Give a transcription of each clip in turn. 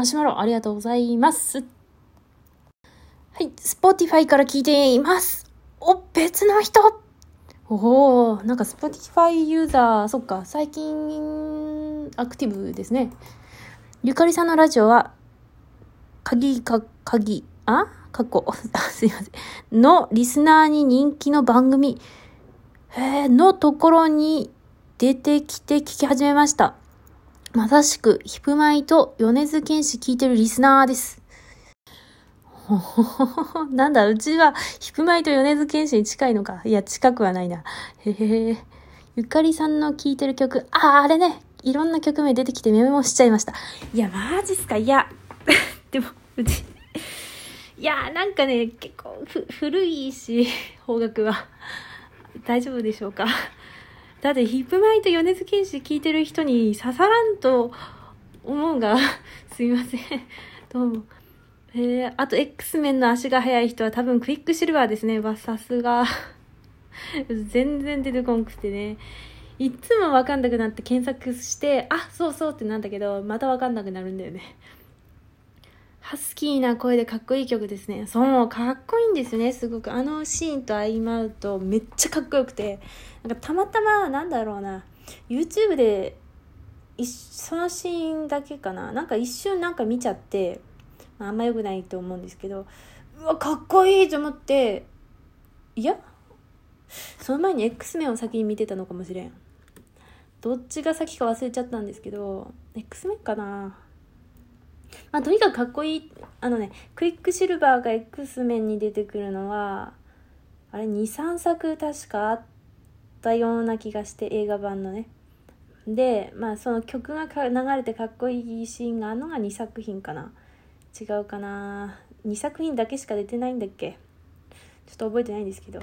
マシュマロありがとうございます。はい、Spotify から聞いています。お、別の人おおなんか Spotify ユーザー、そっか、最近アクティブですね。ゆかりさんのラジオは、鍵か、鍵、あ？過去、すいません。のリスナーに人気の番組、えー、のところに出てきて聞き始めました。まさしく、ヒプマイと米津玄師聞いてるリスナーです。なんだ、うちは、ヒプマイと米津玄師に近いのか。いや、近くはないな。へへへ。ゆかりさんの聴いてる曲、ああ、あれね。いろんな曲名出てきてメモしちゃいました。いや、マジっすかいや。でも、うち、いや、なんかね、結構ふ、古いし、方角は。大丈夫でしょうか。だってヒップマイと米津玄師聞いてる人に刺さらんと思うが、すいません。どうも。えー、あと X メンの足が速い人は多分クイックシルバーですね。わ、さすが。全然出てこんくてね。いつもわかんなくなって検索して、あ、そうそうってなんだけど、またわかんなくなるんだよね。ハスキーな声でかっこいい曲ですね。そう、かっこいいんですね、すごく。あのシーンと相まうとめっちゃかっこよくて。なんかたまたま、なんだろうな、YouTube で、そのシーンだけかな。なんか一瞬なんか見ちゃって、まあ、あんま良くないと思うんですけど、うわ、かっこいいと思って、いや、その前に X メンを先に見てたのかもしれん。どっちが先か忘れちゃったんですけど、X メンかなまあ、とにかくかっこいい。あのね、クイックシルバーが X メンに出てくるのは、あれ2、3作確かあったような気がして、映画版のね。で、まあその曲が流れてかっこいいシーンがあるのが2作品かな。違うかな。2作品だけしか出てないんだっけ？ちょっと覚えてないんですけど。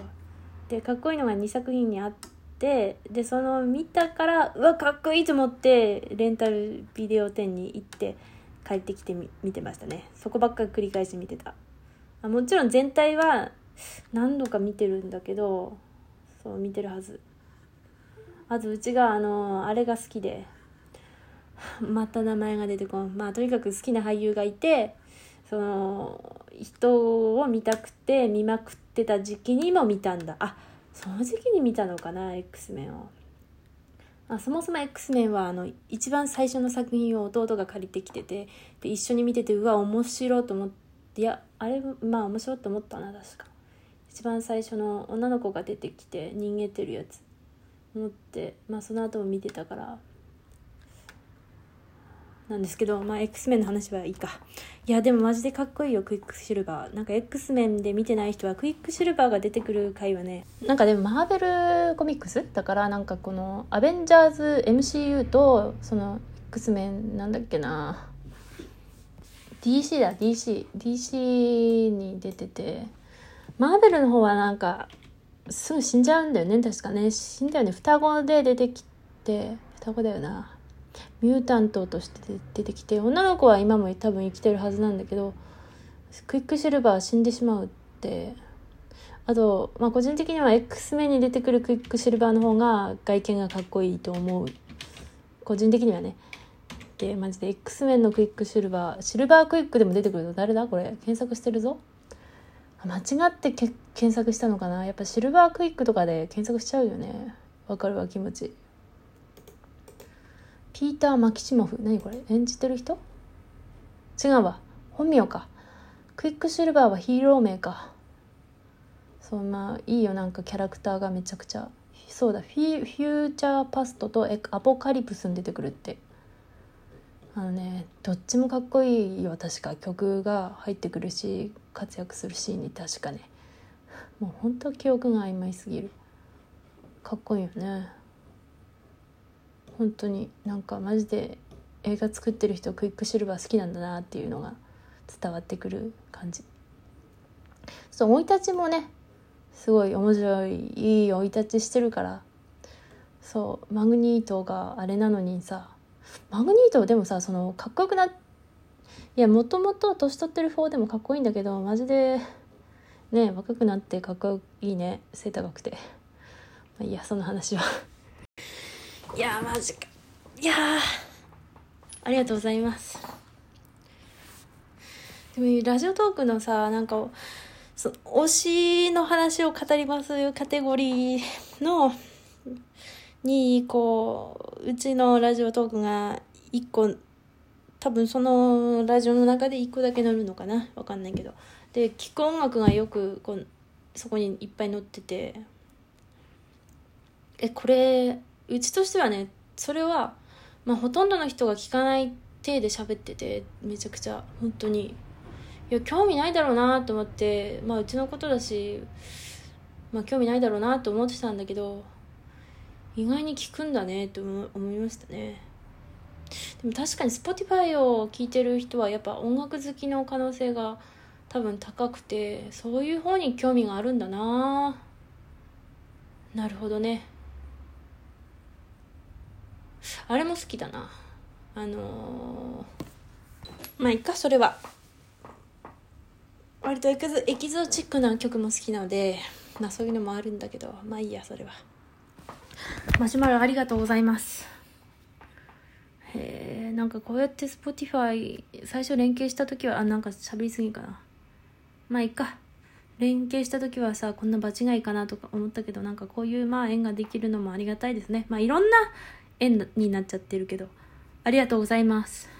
で、かっこいいのが2作品にあって、で、その見たから、うわ、かっこいいと思って、レンタルビデオ店に行って、帰ってきてみ見てましたね。そこばっかり繰り返し見てた。あもちろん全体は何度か見てるんだけどそう見てるはず。あとうちがあのあれが好きでまた名前が出てこん。まあとにかく好きな俳優がいてその人を見たくて見まくってた時期にも見たんだ。あその時期に見たのかな X メンを。あそもそも X メンはあの一番最初の作品を弟が借りてきててで一緒に見ててうわ面白いと思っていやあれまあ面白いと思ったな確か。一番最初の女の子が出てきて逃げてるやつ。思ってまあその後も見てたからなんですけど、まあ、X メンの話はいいか。いや、でもマジでかっこいいよ、クイックシルバー。なんか X メンで見てない人は、クイックシルバーが出てくる回はね、なんかでもマーベルコミックス？だから、なんかこの、アベンジャーズ MCU と、その、X メンなんだっけな、DC だ、DC。DC に出てて、マーベルの方はなんか、すぐ死んじゃうんだよね、確かね。死んだよね。双子で出てきて、双子だよな。ミュータントとして出てきて女の子は今も多分生きてるはずなんだけどクイックシルバー死んでしまうって。あと、まあ、個人的には X メンに出てくるクイックシルバーの方が外見がかっこいいと思う。個人的にはね。でマジで X メンのクイックシルバーシルバークイックでも出てくるの誰だ？これ。検索してるぞ。間違って検索したのかな？やっぱシルバークイックとかで検索しちゃうよね。わかるわ気持ち。ピーター・マキシモフ。何これ？演じてる人？違うわ。本名か。クイックシルバーはヒーロー名か。そうまあいいよ。なんかキャラクターがめちゃくちゃ。そうだ。フィフューチャーパストとアポカリプスに出てくるって。あのねどっちもかっこいいよ確か曲が入ってくるし活躍するシーンに。確かね。もう本当記憶が曖昧すぎる。かっこいいよね。本当になんかマジで映画作ってる人クイックシルバー好きなんだなっていうのが伝わってくる感じ。そう生い立ちもねすごい面白いいい生い立ちしてるからそうマグニートがあれなのにさマグニートでもさそのかっこよくないやもともと年取ってる方でもかっこいいんだけどマジでね若くなってかっこいいね背高くて。まあいいやその話は。いやマジか。いやありがとうございます。でもラジオトークのさなんかそ推しの話を語りますカテゴリーのにこううちのラジオトークが1個多分そのラジオの中で1個だけ載るのかな？わかんないけど。で聴く音楽がよくこうそこにいっぱい載ってて。えこれうちとしてはねそれは、まあ、ほとんどの人が聞かない体で喋っててめちゃくちゃ本当に。いや興味ないだろうなと思ってまあうちのことだしまあ興味ないだろうなと思ってたんだけど意外に聞くんだねと思いましたね。でも確かに Spotify を聴いてる人はやっぱ音楽好きの可能性が多分高くてそういう方に興味があるんだな。なるほどね。あれも好きだな。あのー、まあいっかそれは。割とエキゾエキゾチックな曲も好きなのでまあそういうのもあるんだけど。まあいいやそれは。マシュマロありがとうございます。へえんかこうやって Spotify 最初連携した時はあなんか喋りすぎかな。まあいっか。連携した時はさこんな場違いかなとか思ったけどなんかこういうまあ縁ができるのもありがたいですね。まあいろんな縁になっちゃってるけど。ありがとうございます。